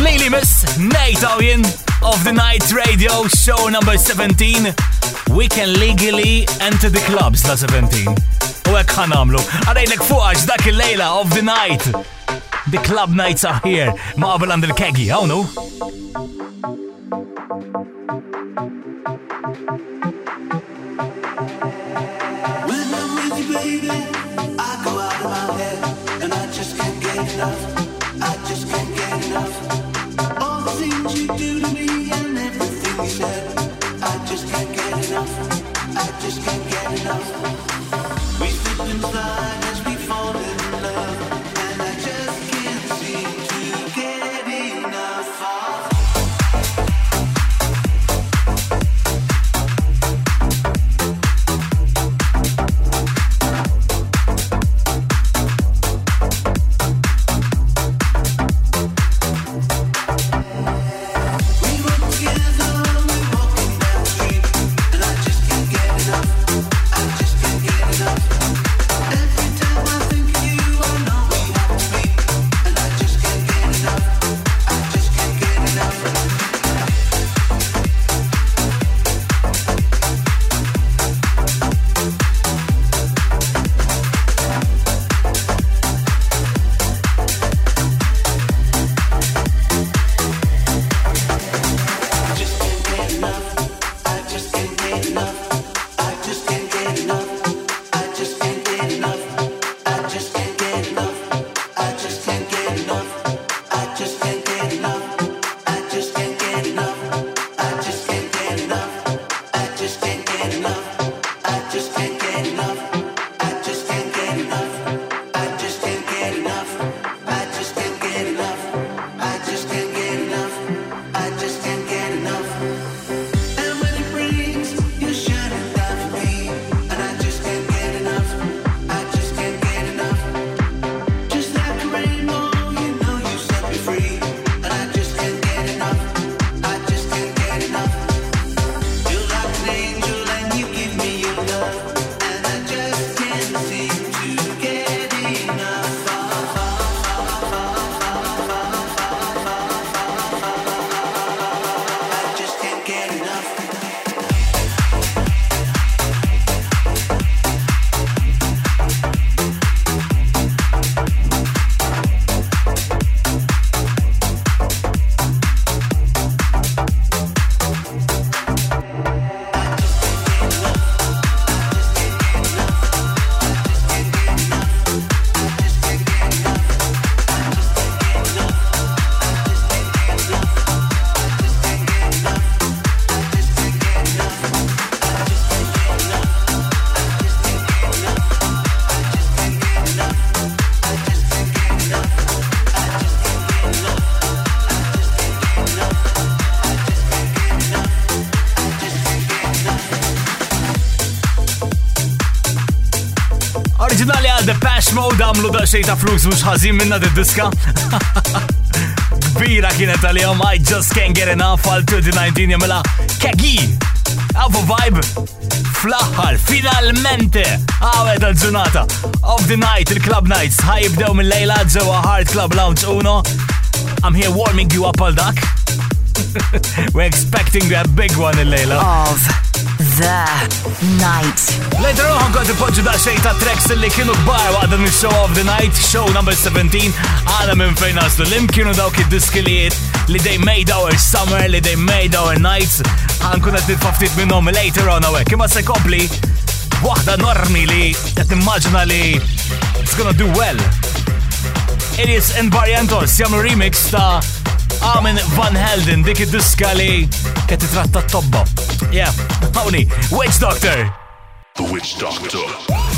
Lily Miss, Night Owen of the Night Radio Show number 17. We can legally enter the clubs la 17. U għek ħanamlu, għadajlek fuqax dak il-lejla of the night. The club nights are here, ma' qabel għand il-kegi, għawnu? Ismaw damlu da xej ta' flus mux ħazin minna di diska Kbira kienet għal-jom, I just can't get enough għal 2019 jamela kegi. Avo vibe, fl finalmente, għawed għal-ġunata. Of the night, il-club nights, ħajibdew mill-lejla ġewa Hard Club Lounge Uno. I'm here warming you up all dak. We're expecting a big one in lejla Of. The Night. Later on, għad nipoġġu da xej ta' tracks li kienu kbar waqda mis show of the night, show number 17, għala minn fejn naslu lim kienu dawk id-diskiliet li they made our summer, li they made our nights. kuna għad nitfaftit minnom later on għawek. Kima se kopli, wahda normi li imaginally nimmaġna li it's gonna do well. It is Envariantos, jam remix ta' Amen Van Helden dik id-diska li qed titratta t-tobba. Yeah, hawnni, Witch Doctor. The Witch Doctor.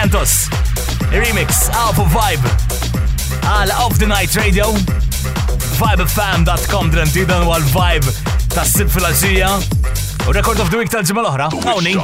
Santos. Remix Alpha Vibe. All of the Night Radio. Vibefam.com drantidan wal vibe ta' sib fil U Record of the Week tal-ġimma l-oħra. Għawni,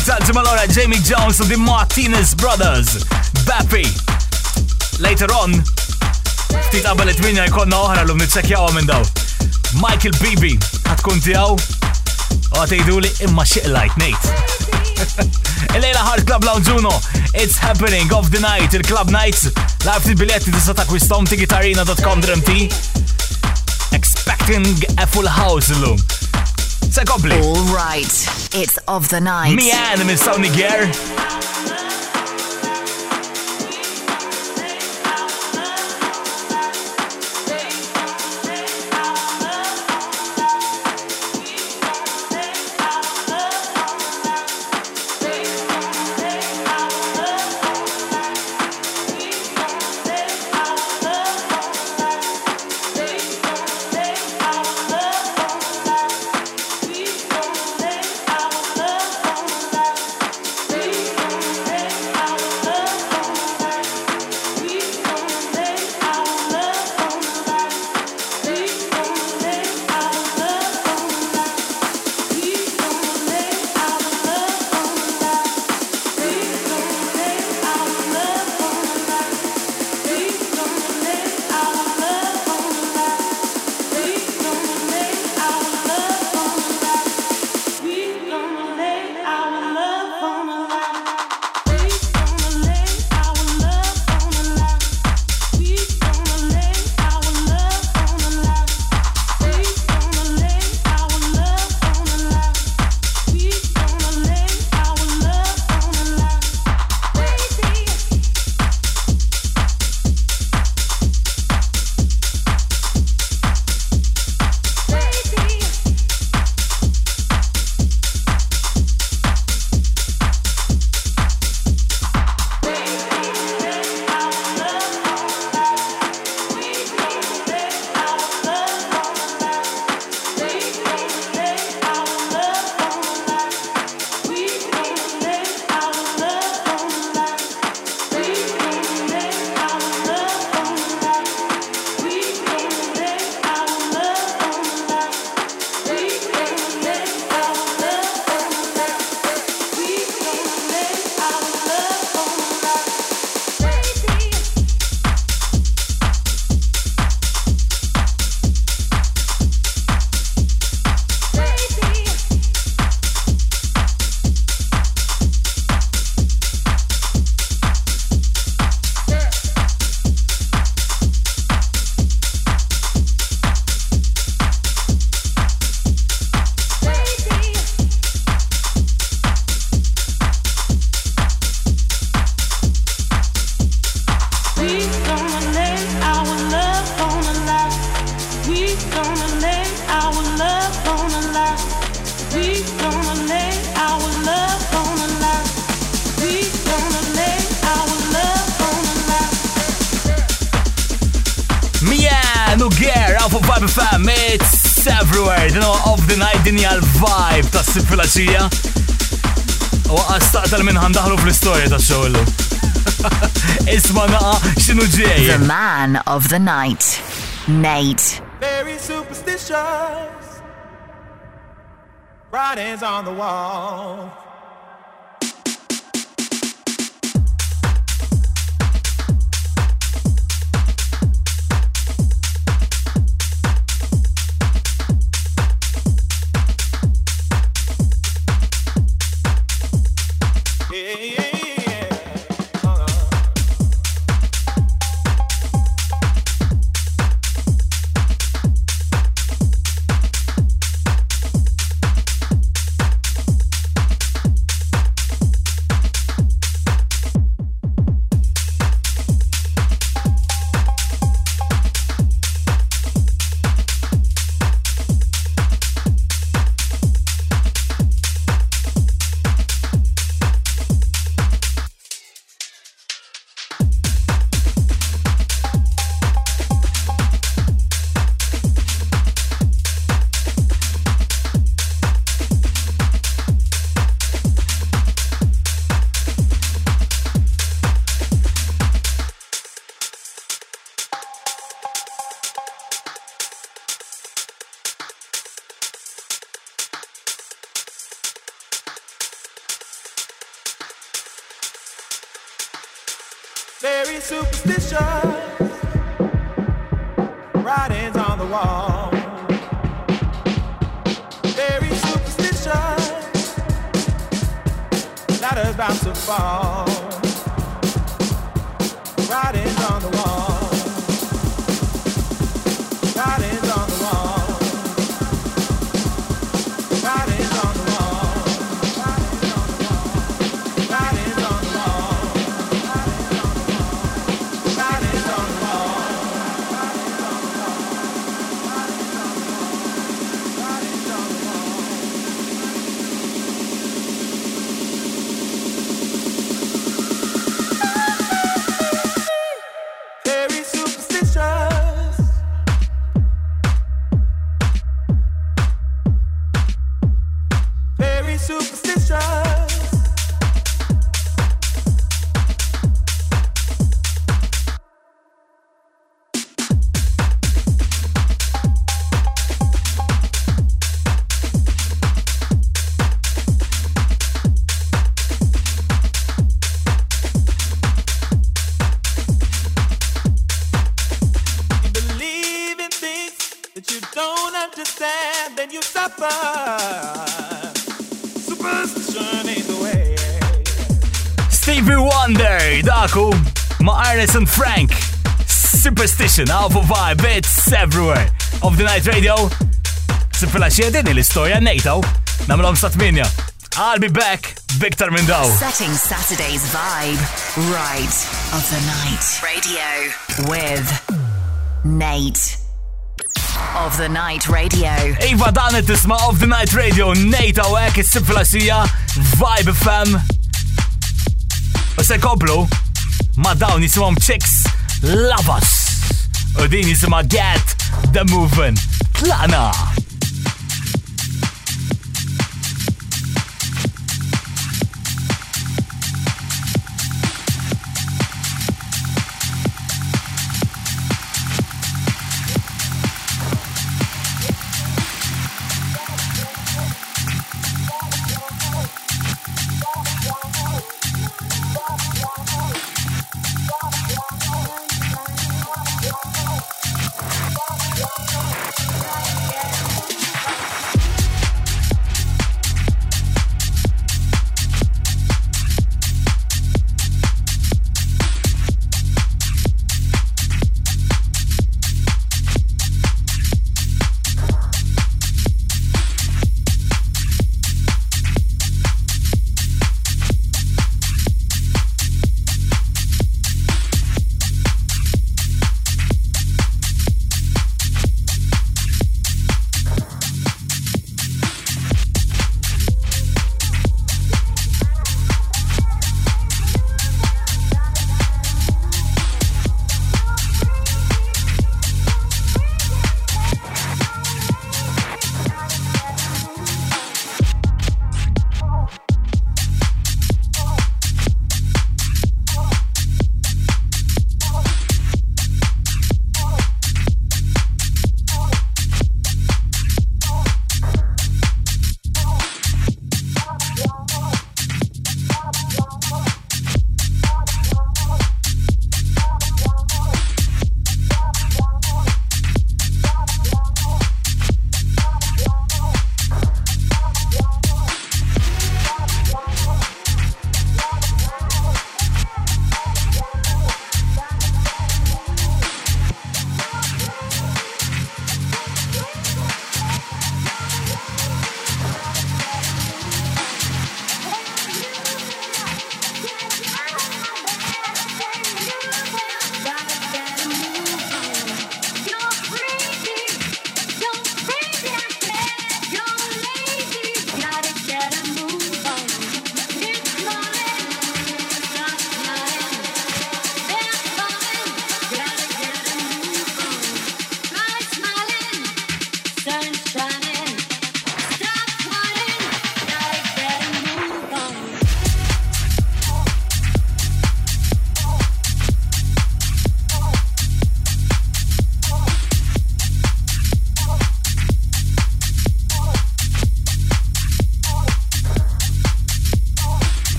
Miktanti Malora, Jamie Jones u the Martinez Brothers. Bappy. Later on, ftit qabel it-tminja jkollna oħra l-lum nitsekjawa minn daw. Michael Beebe, ħatkun tiegħu għatejdu li imma xieqlajt nejt. Il-lejla Hard Club Lounge it's happening of the night, il-Club Nights, laf il-biletti tista ta' kwistom tigitarina.com dremt Expecting a full house l-lum. Se All right. It's of the night. Me Mian, më soni gjerë. daħlu fl-istoria ta' xoħlu. Isma naqa xinu ġej. The man of the night, Nate. Very superstitious. Writings on the wall. superstition. and Frank. Superstition, Alpha Vibe, it's everywhere. Of the Night Radio. Sifilaxija din l-istoria NATO. Namlom satminja. I'll be back, Victor Mindow. Setting Saturday's vibe right of the night. Radio with Nate. Of the Night Radio. Iva danet tisma Of the Night Radio. Nate għawek, is Vibe FM. A se komplu, ma dawn jisimhom chicks lavas. U din jisimha Get the Movin'. Tlaqna!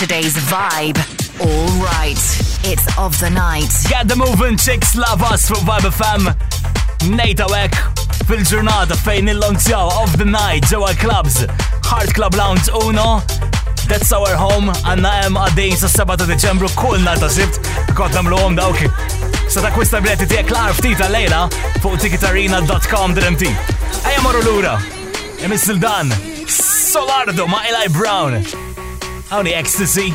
Saturday's vibe. All right, it's of the night. Get the moving chicks love us from Vibe FM. Nate Awek. fil-ġurnata fejn il-lonzjaw of the night ġewa clubs. Heart Club Lounge Uno. That's our home. Għanna hemm għaddejn sa' 7 ta' Deċembru kull nhar ta' sibt. Kont nagħmluhom dawk. Sa ta' kwista biletti tiegħek l-arf tita lejla fuq ticketarena.com dmt. Ejja marru lura. Emissil dan. Solardo ma' Eli Brown. Only ecstasy.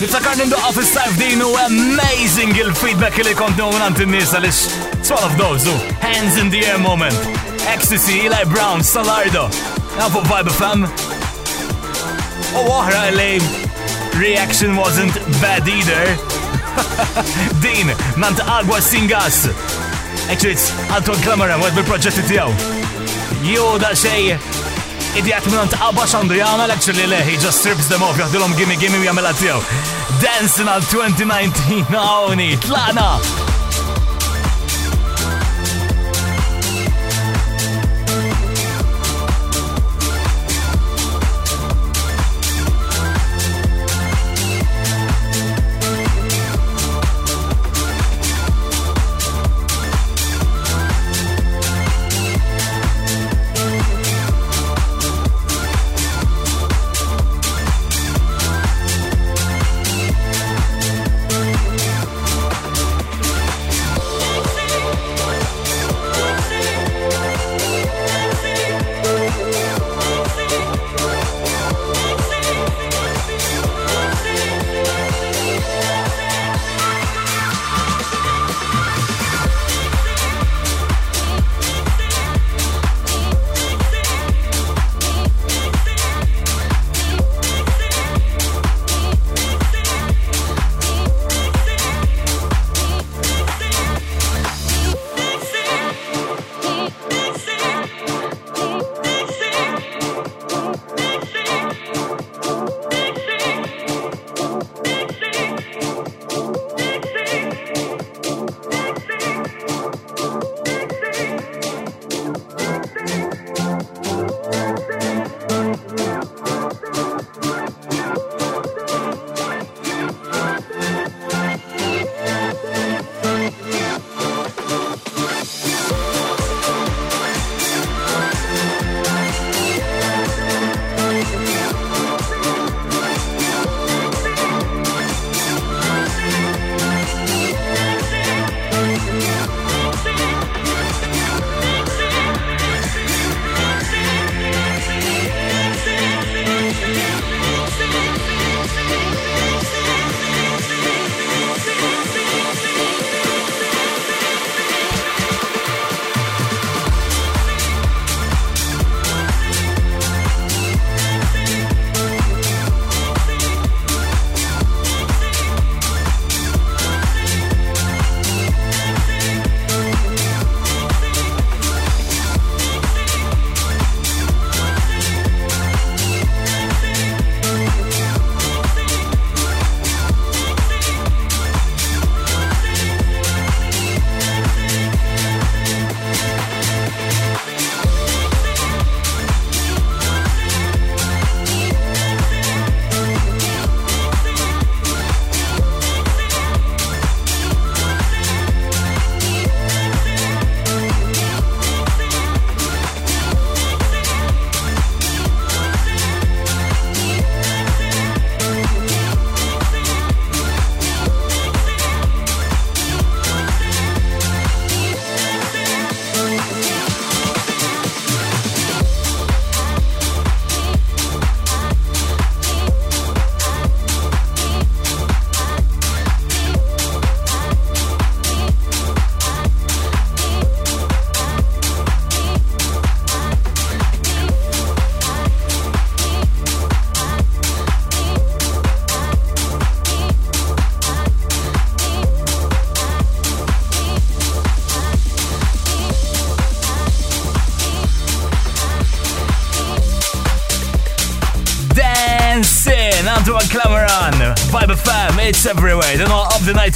Niftakar ninduqa fil-sajf din amazing il-feedback li kont nominant in-nies għalix swalaf dowżu. Oh. Hands in the air moment. Ecstasy, Eli Brown, Salardo. Nafu vibe fam. U oħra li reaction wasn't bad either. din, nant Agwa Singas. Actually, it's Anton Klamaran, għed bil-proġetti tijaw. Jo da xej Idijat minnant Abash Andriana, l-actually le, he just strips them off, jahdilom gimme gimme u jamela tijaw. Dancing al 2019, għawni, tlaqna!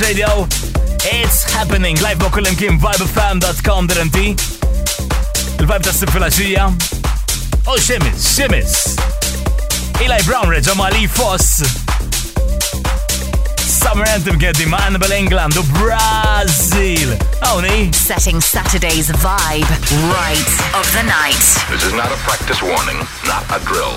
Radio. It's happening. Live po kull imkien vibefm.com direnti. Il-vibe that's s-sifilaxija. Oh, ximis, ximis. Eli Brown reġa Lee Foss. Summer Anthem keddi ma' Annabelle England the Brazil. Oh, Awni. Setting Saturday's vibe right of the night. This is not a practice warning, not a drill.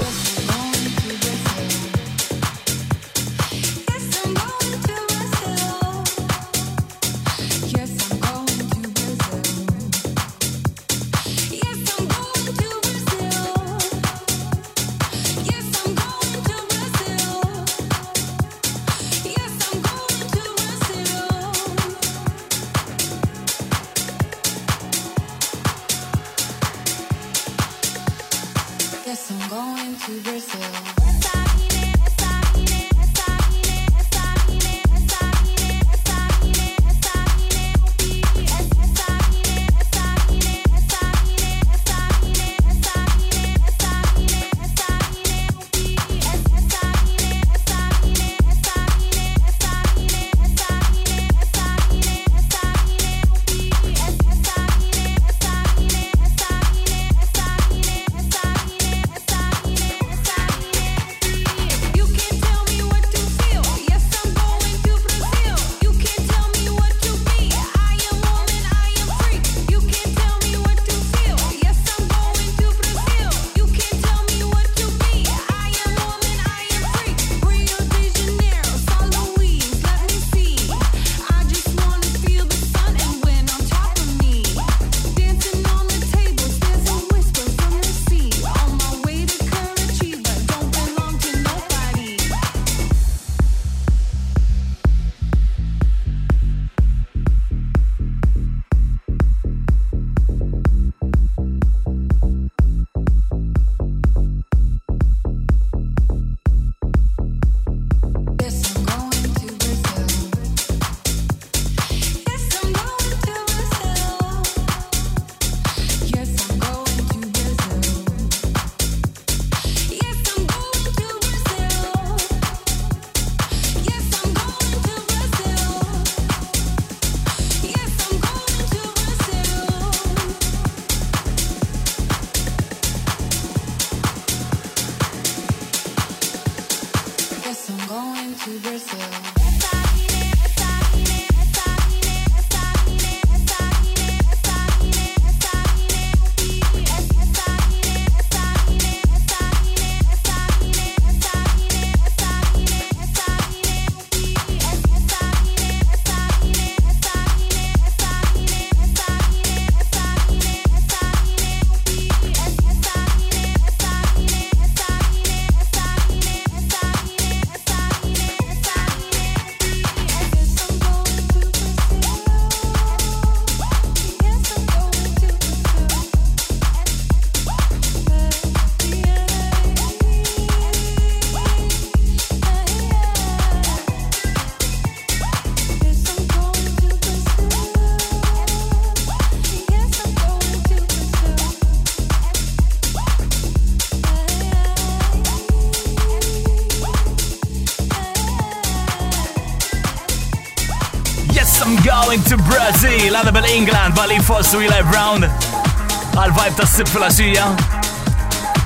Il-għada bil-England bali Foss u Eli Brown għal-vibe ta' s-sib fil-asija.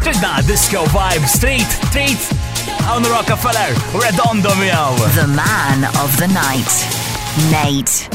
Ġidna disco vibe, street, treat. għawnu Rockefeller, redondo miaw. The man of the night, Nate.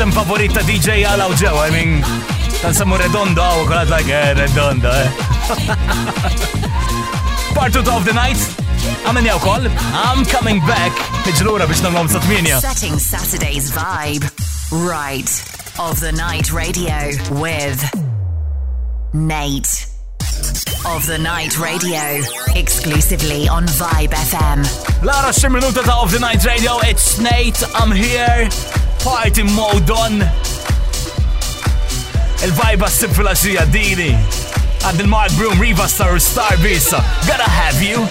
sem favorita DJ-ja Lao I mean, tam samo redondo, avukat like, eh, redondo, eh. Part 2 of the night, I'm in the alcohol. I'm coming back, iġlura biex namlom satminja. Setting Saturday's vibe, right, of the night radio, with Nate. Of the Night Radio, exclusively on Vibe FM. Lara, 10 minutes Of the Night Radio, it's Nate, I'm here. Party mode on il vibe s-sifila dini Għad il-Mark Broom Riva Star Star Visa Gotta have you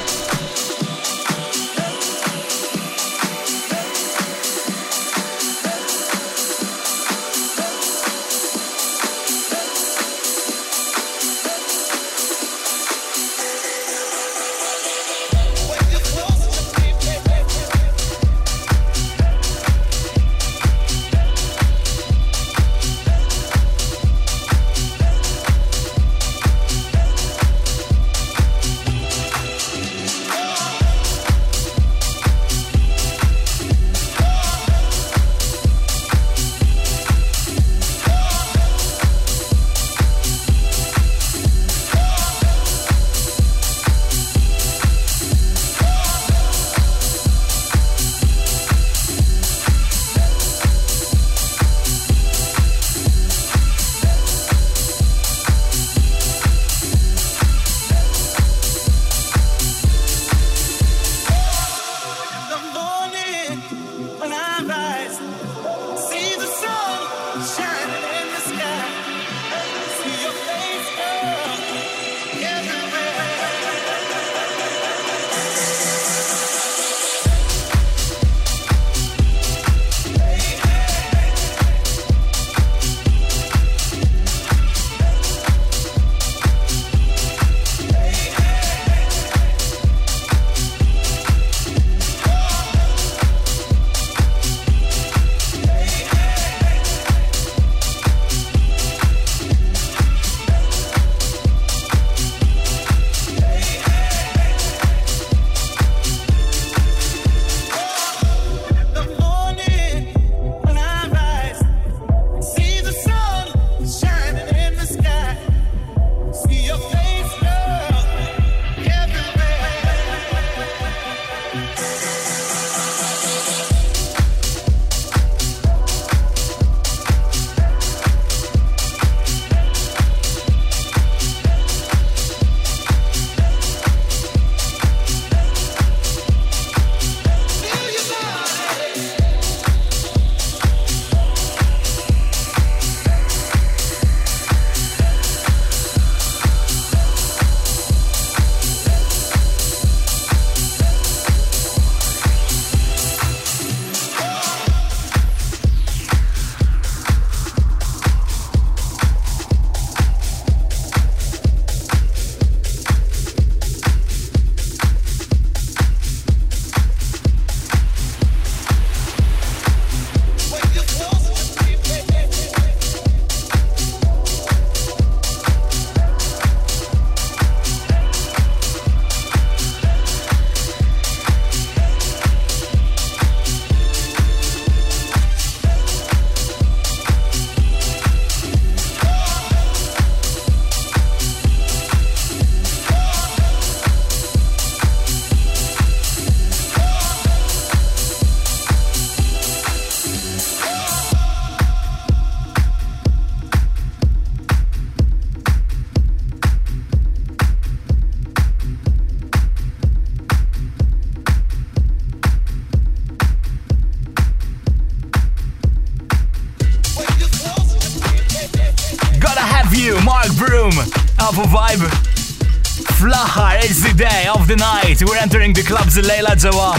are entering the clubs in Leila Zewa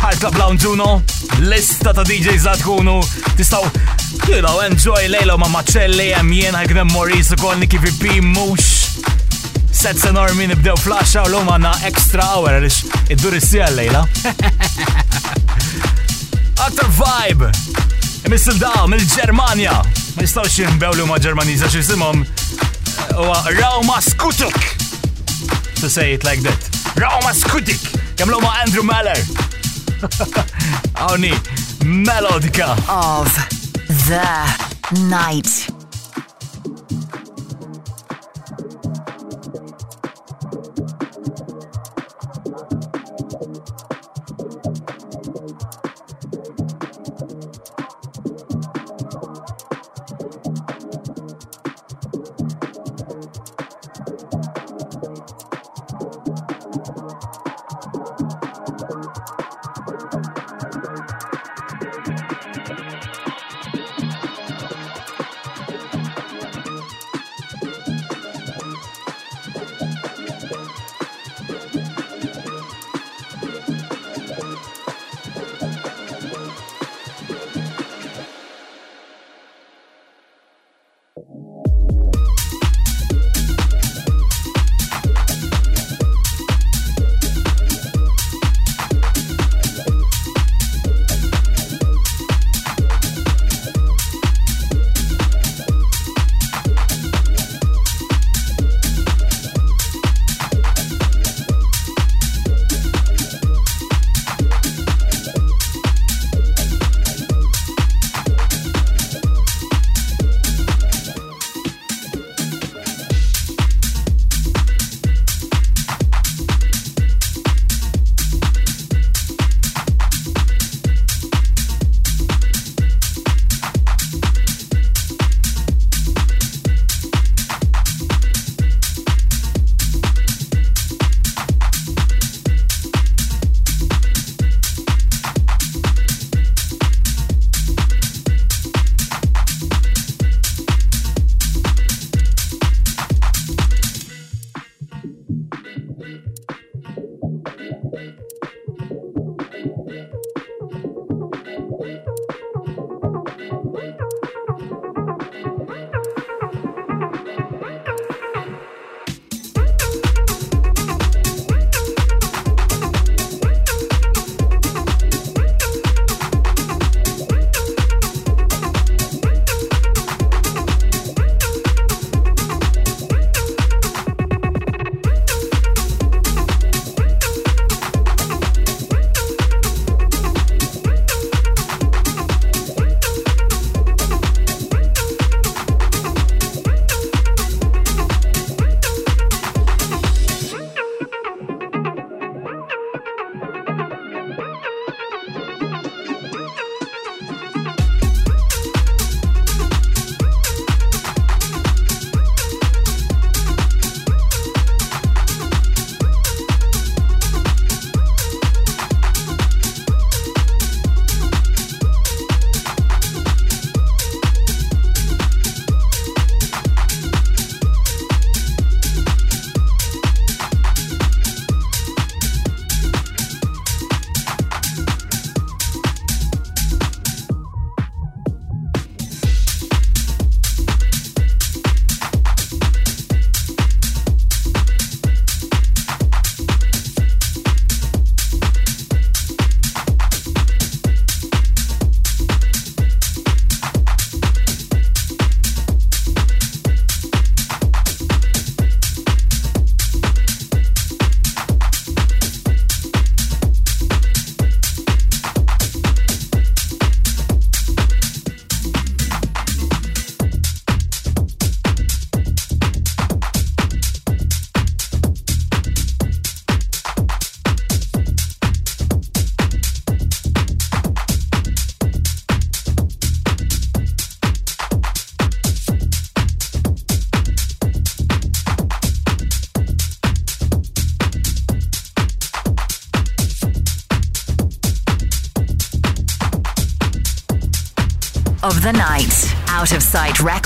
Hard Club Lounge Uno lista ta' DJs la tkunu tistaw you know, enjoy Leila ma' Macelli, jem jien ħagnem Maurice u kol Nicky VP, mux sets enormi nibdew flasha u l-lum għanna extra hour għalix id-dur issija Leila Aktar vibe Missil daw mill-Germania Ma jistawx jinbew li huma Ġermaniża xi simhom huwa Raw ma' Skutuk To say it like that Roma Scudic, am luat Andrew Meller. Oni, Melodica of the Night.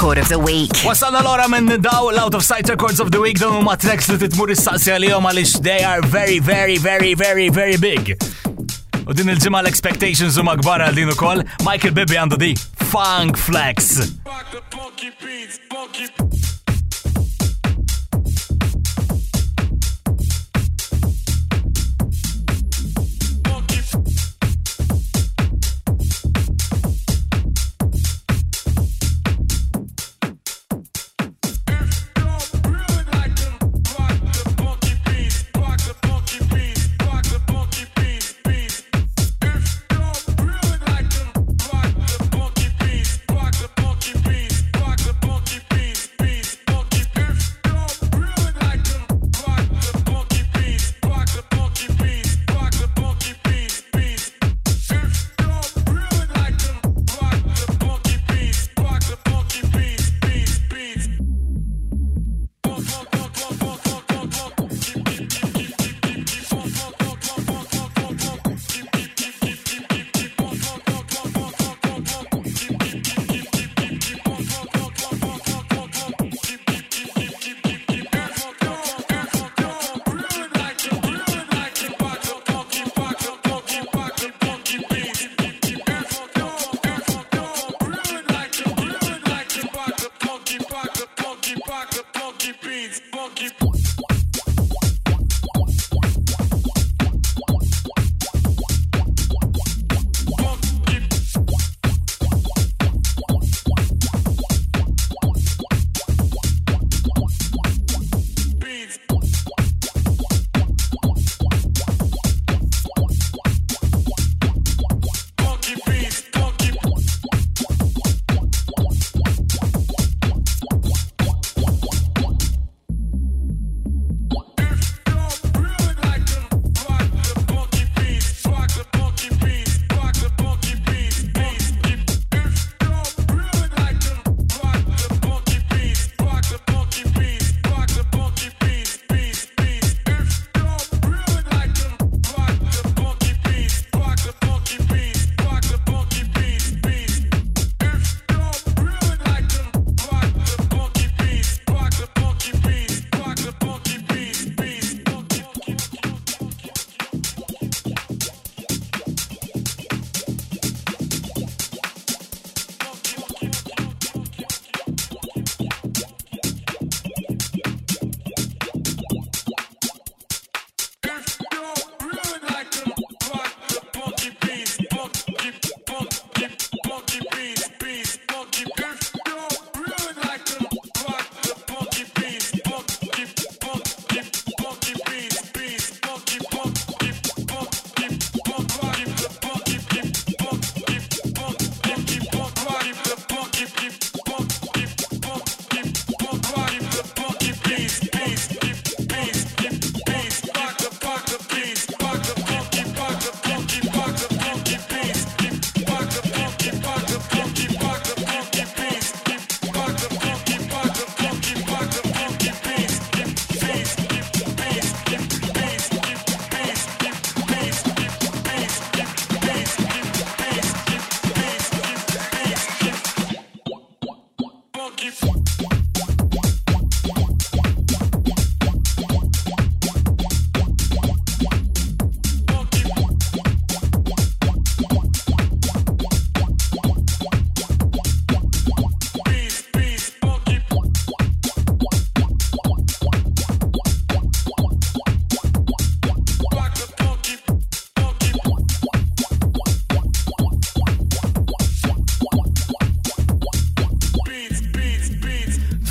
Record of the Week. Wasalna l-ora minn daw l-Out of Sight Records of the Week dan huma tracks li titmur is-saqsi għalihom għaliex they are very, very, very, very, very big. U din il-ġimgħa l-expectations huma kbar għal din ukoll, Michael Bibby għandu di Funk Flex.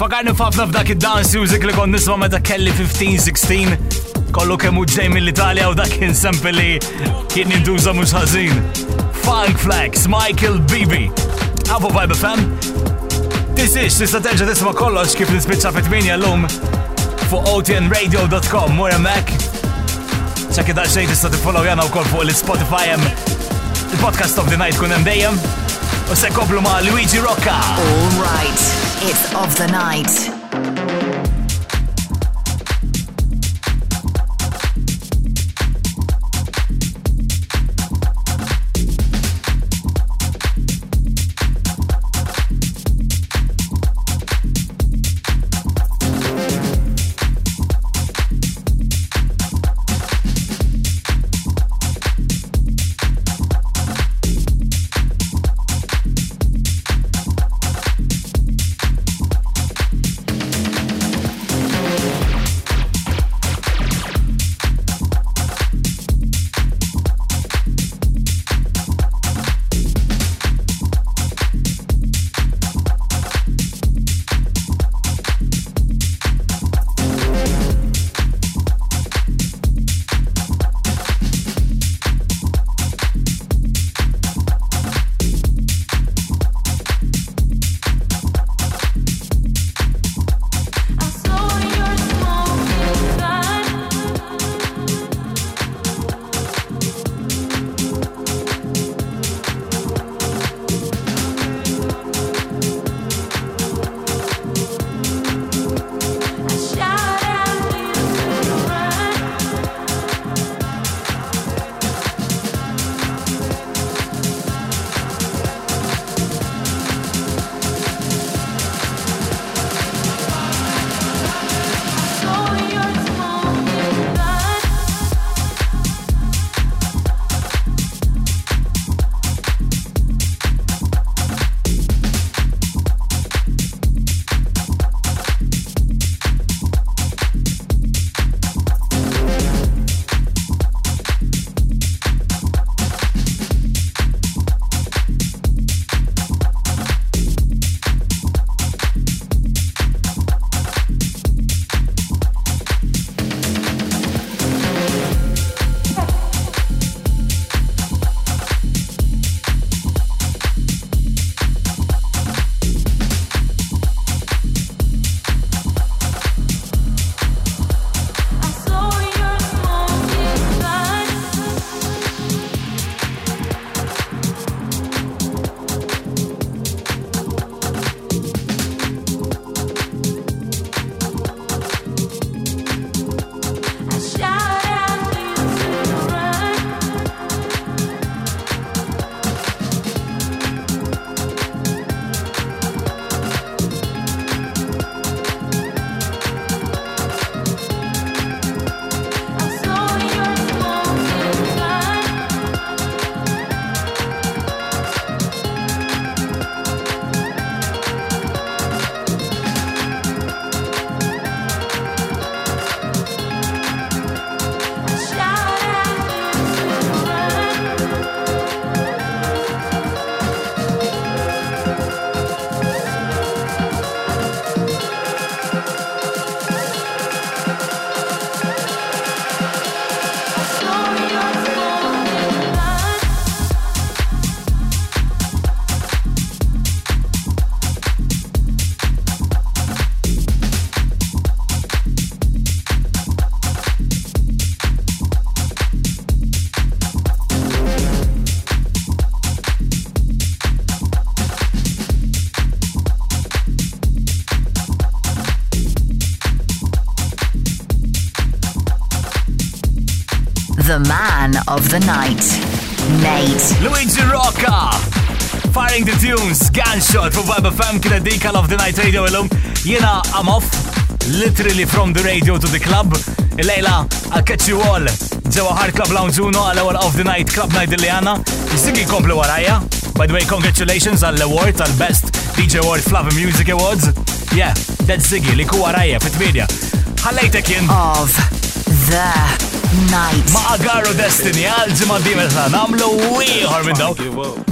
Fakarni fafna f'dak id-dance music li kon nisma meta kelli 15-16 kollu kemmu ġej mill-Italja u dak kien sempli li kien induża mhux ħażin. Funk Flex, Michael Bibi. Abu Vibe FM. Tisix, tista' terġa' tisma' kollox kif nispiċċa fit l-lum fuq otnradio.com, mur mek. ċekki daċċej tista tiffollow jana u kol fuq l-Spotify jem il-podcast of the night kunem dejjem u se koplu ma' Luigi Rocca. All right, it's of the night. night. Luigi Rocca. Firing the tunes, gunshot for Vibe FM kienet dik of the night radio illum. Jena I'm off, literally from the radio to the club. Lejla, I'll catch you all. Ġewa Hard Club Lounge Uno għal ewwel of the night club night li għana. Sigi komplu warajja. By the way, congratulations għall award għal best DJ Award Flava Music Awards. Yeah, that's Ziggy li kuwa warajja fit-media. Ħallejtek jien. Of the night. Ma' Agaro Destiny għalġi ma' dimet ħanamlu u iħor minn daw.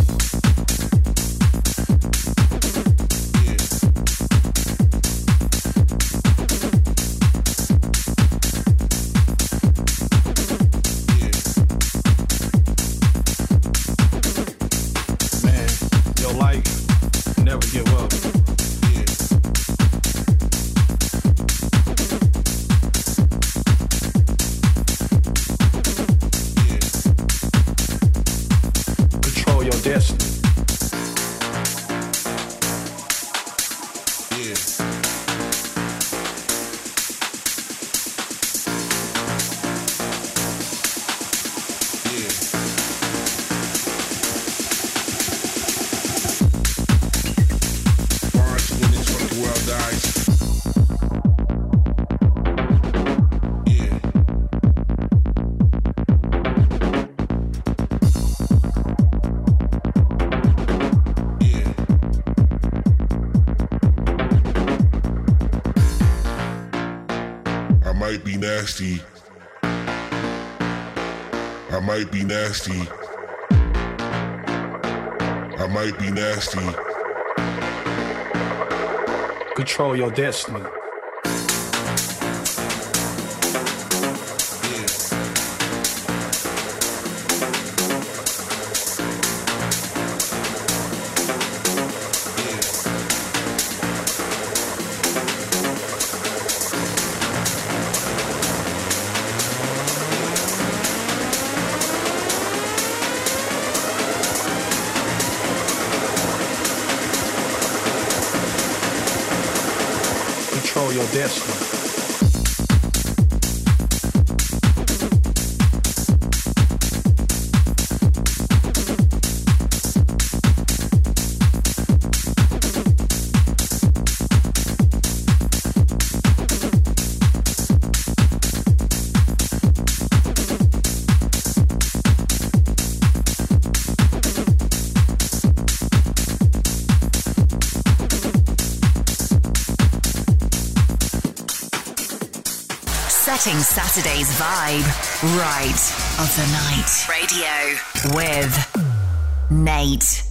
nasty. I might be nasty. I might be nasty. Control your destiny. Saturday's vibe right of the night. Radio with Nate.